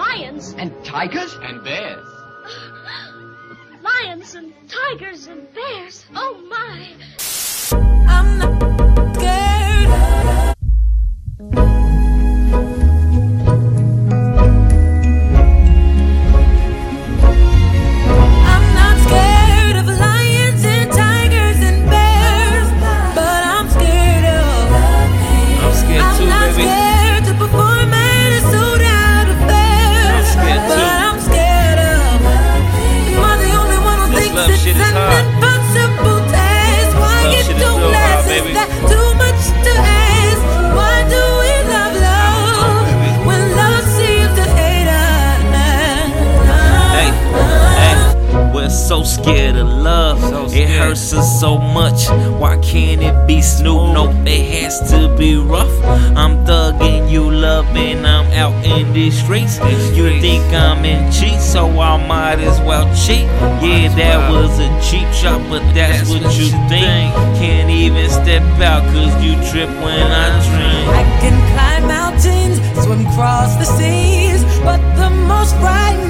lions. And tigers? And bears. Lions and tigers and bears. Oh my. I'm not so scared of love. It hurts us so much. Why can't it be Snoop? Nope, it has to be rough. I'm thugging you, loving. I'm out in these streets. You think I'm in cheat, so I might as well cheat. Yeah, that was a cheap shot, but that's what you think. Can't even step out, cause you trip when I drink. I can climb mountains, swim across the seas, but the most frightening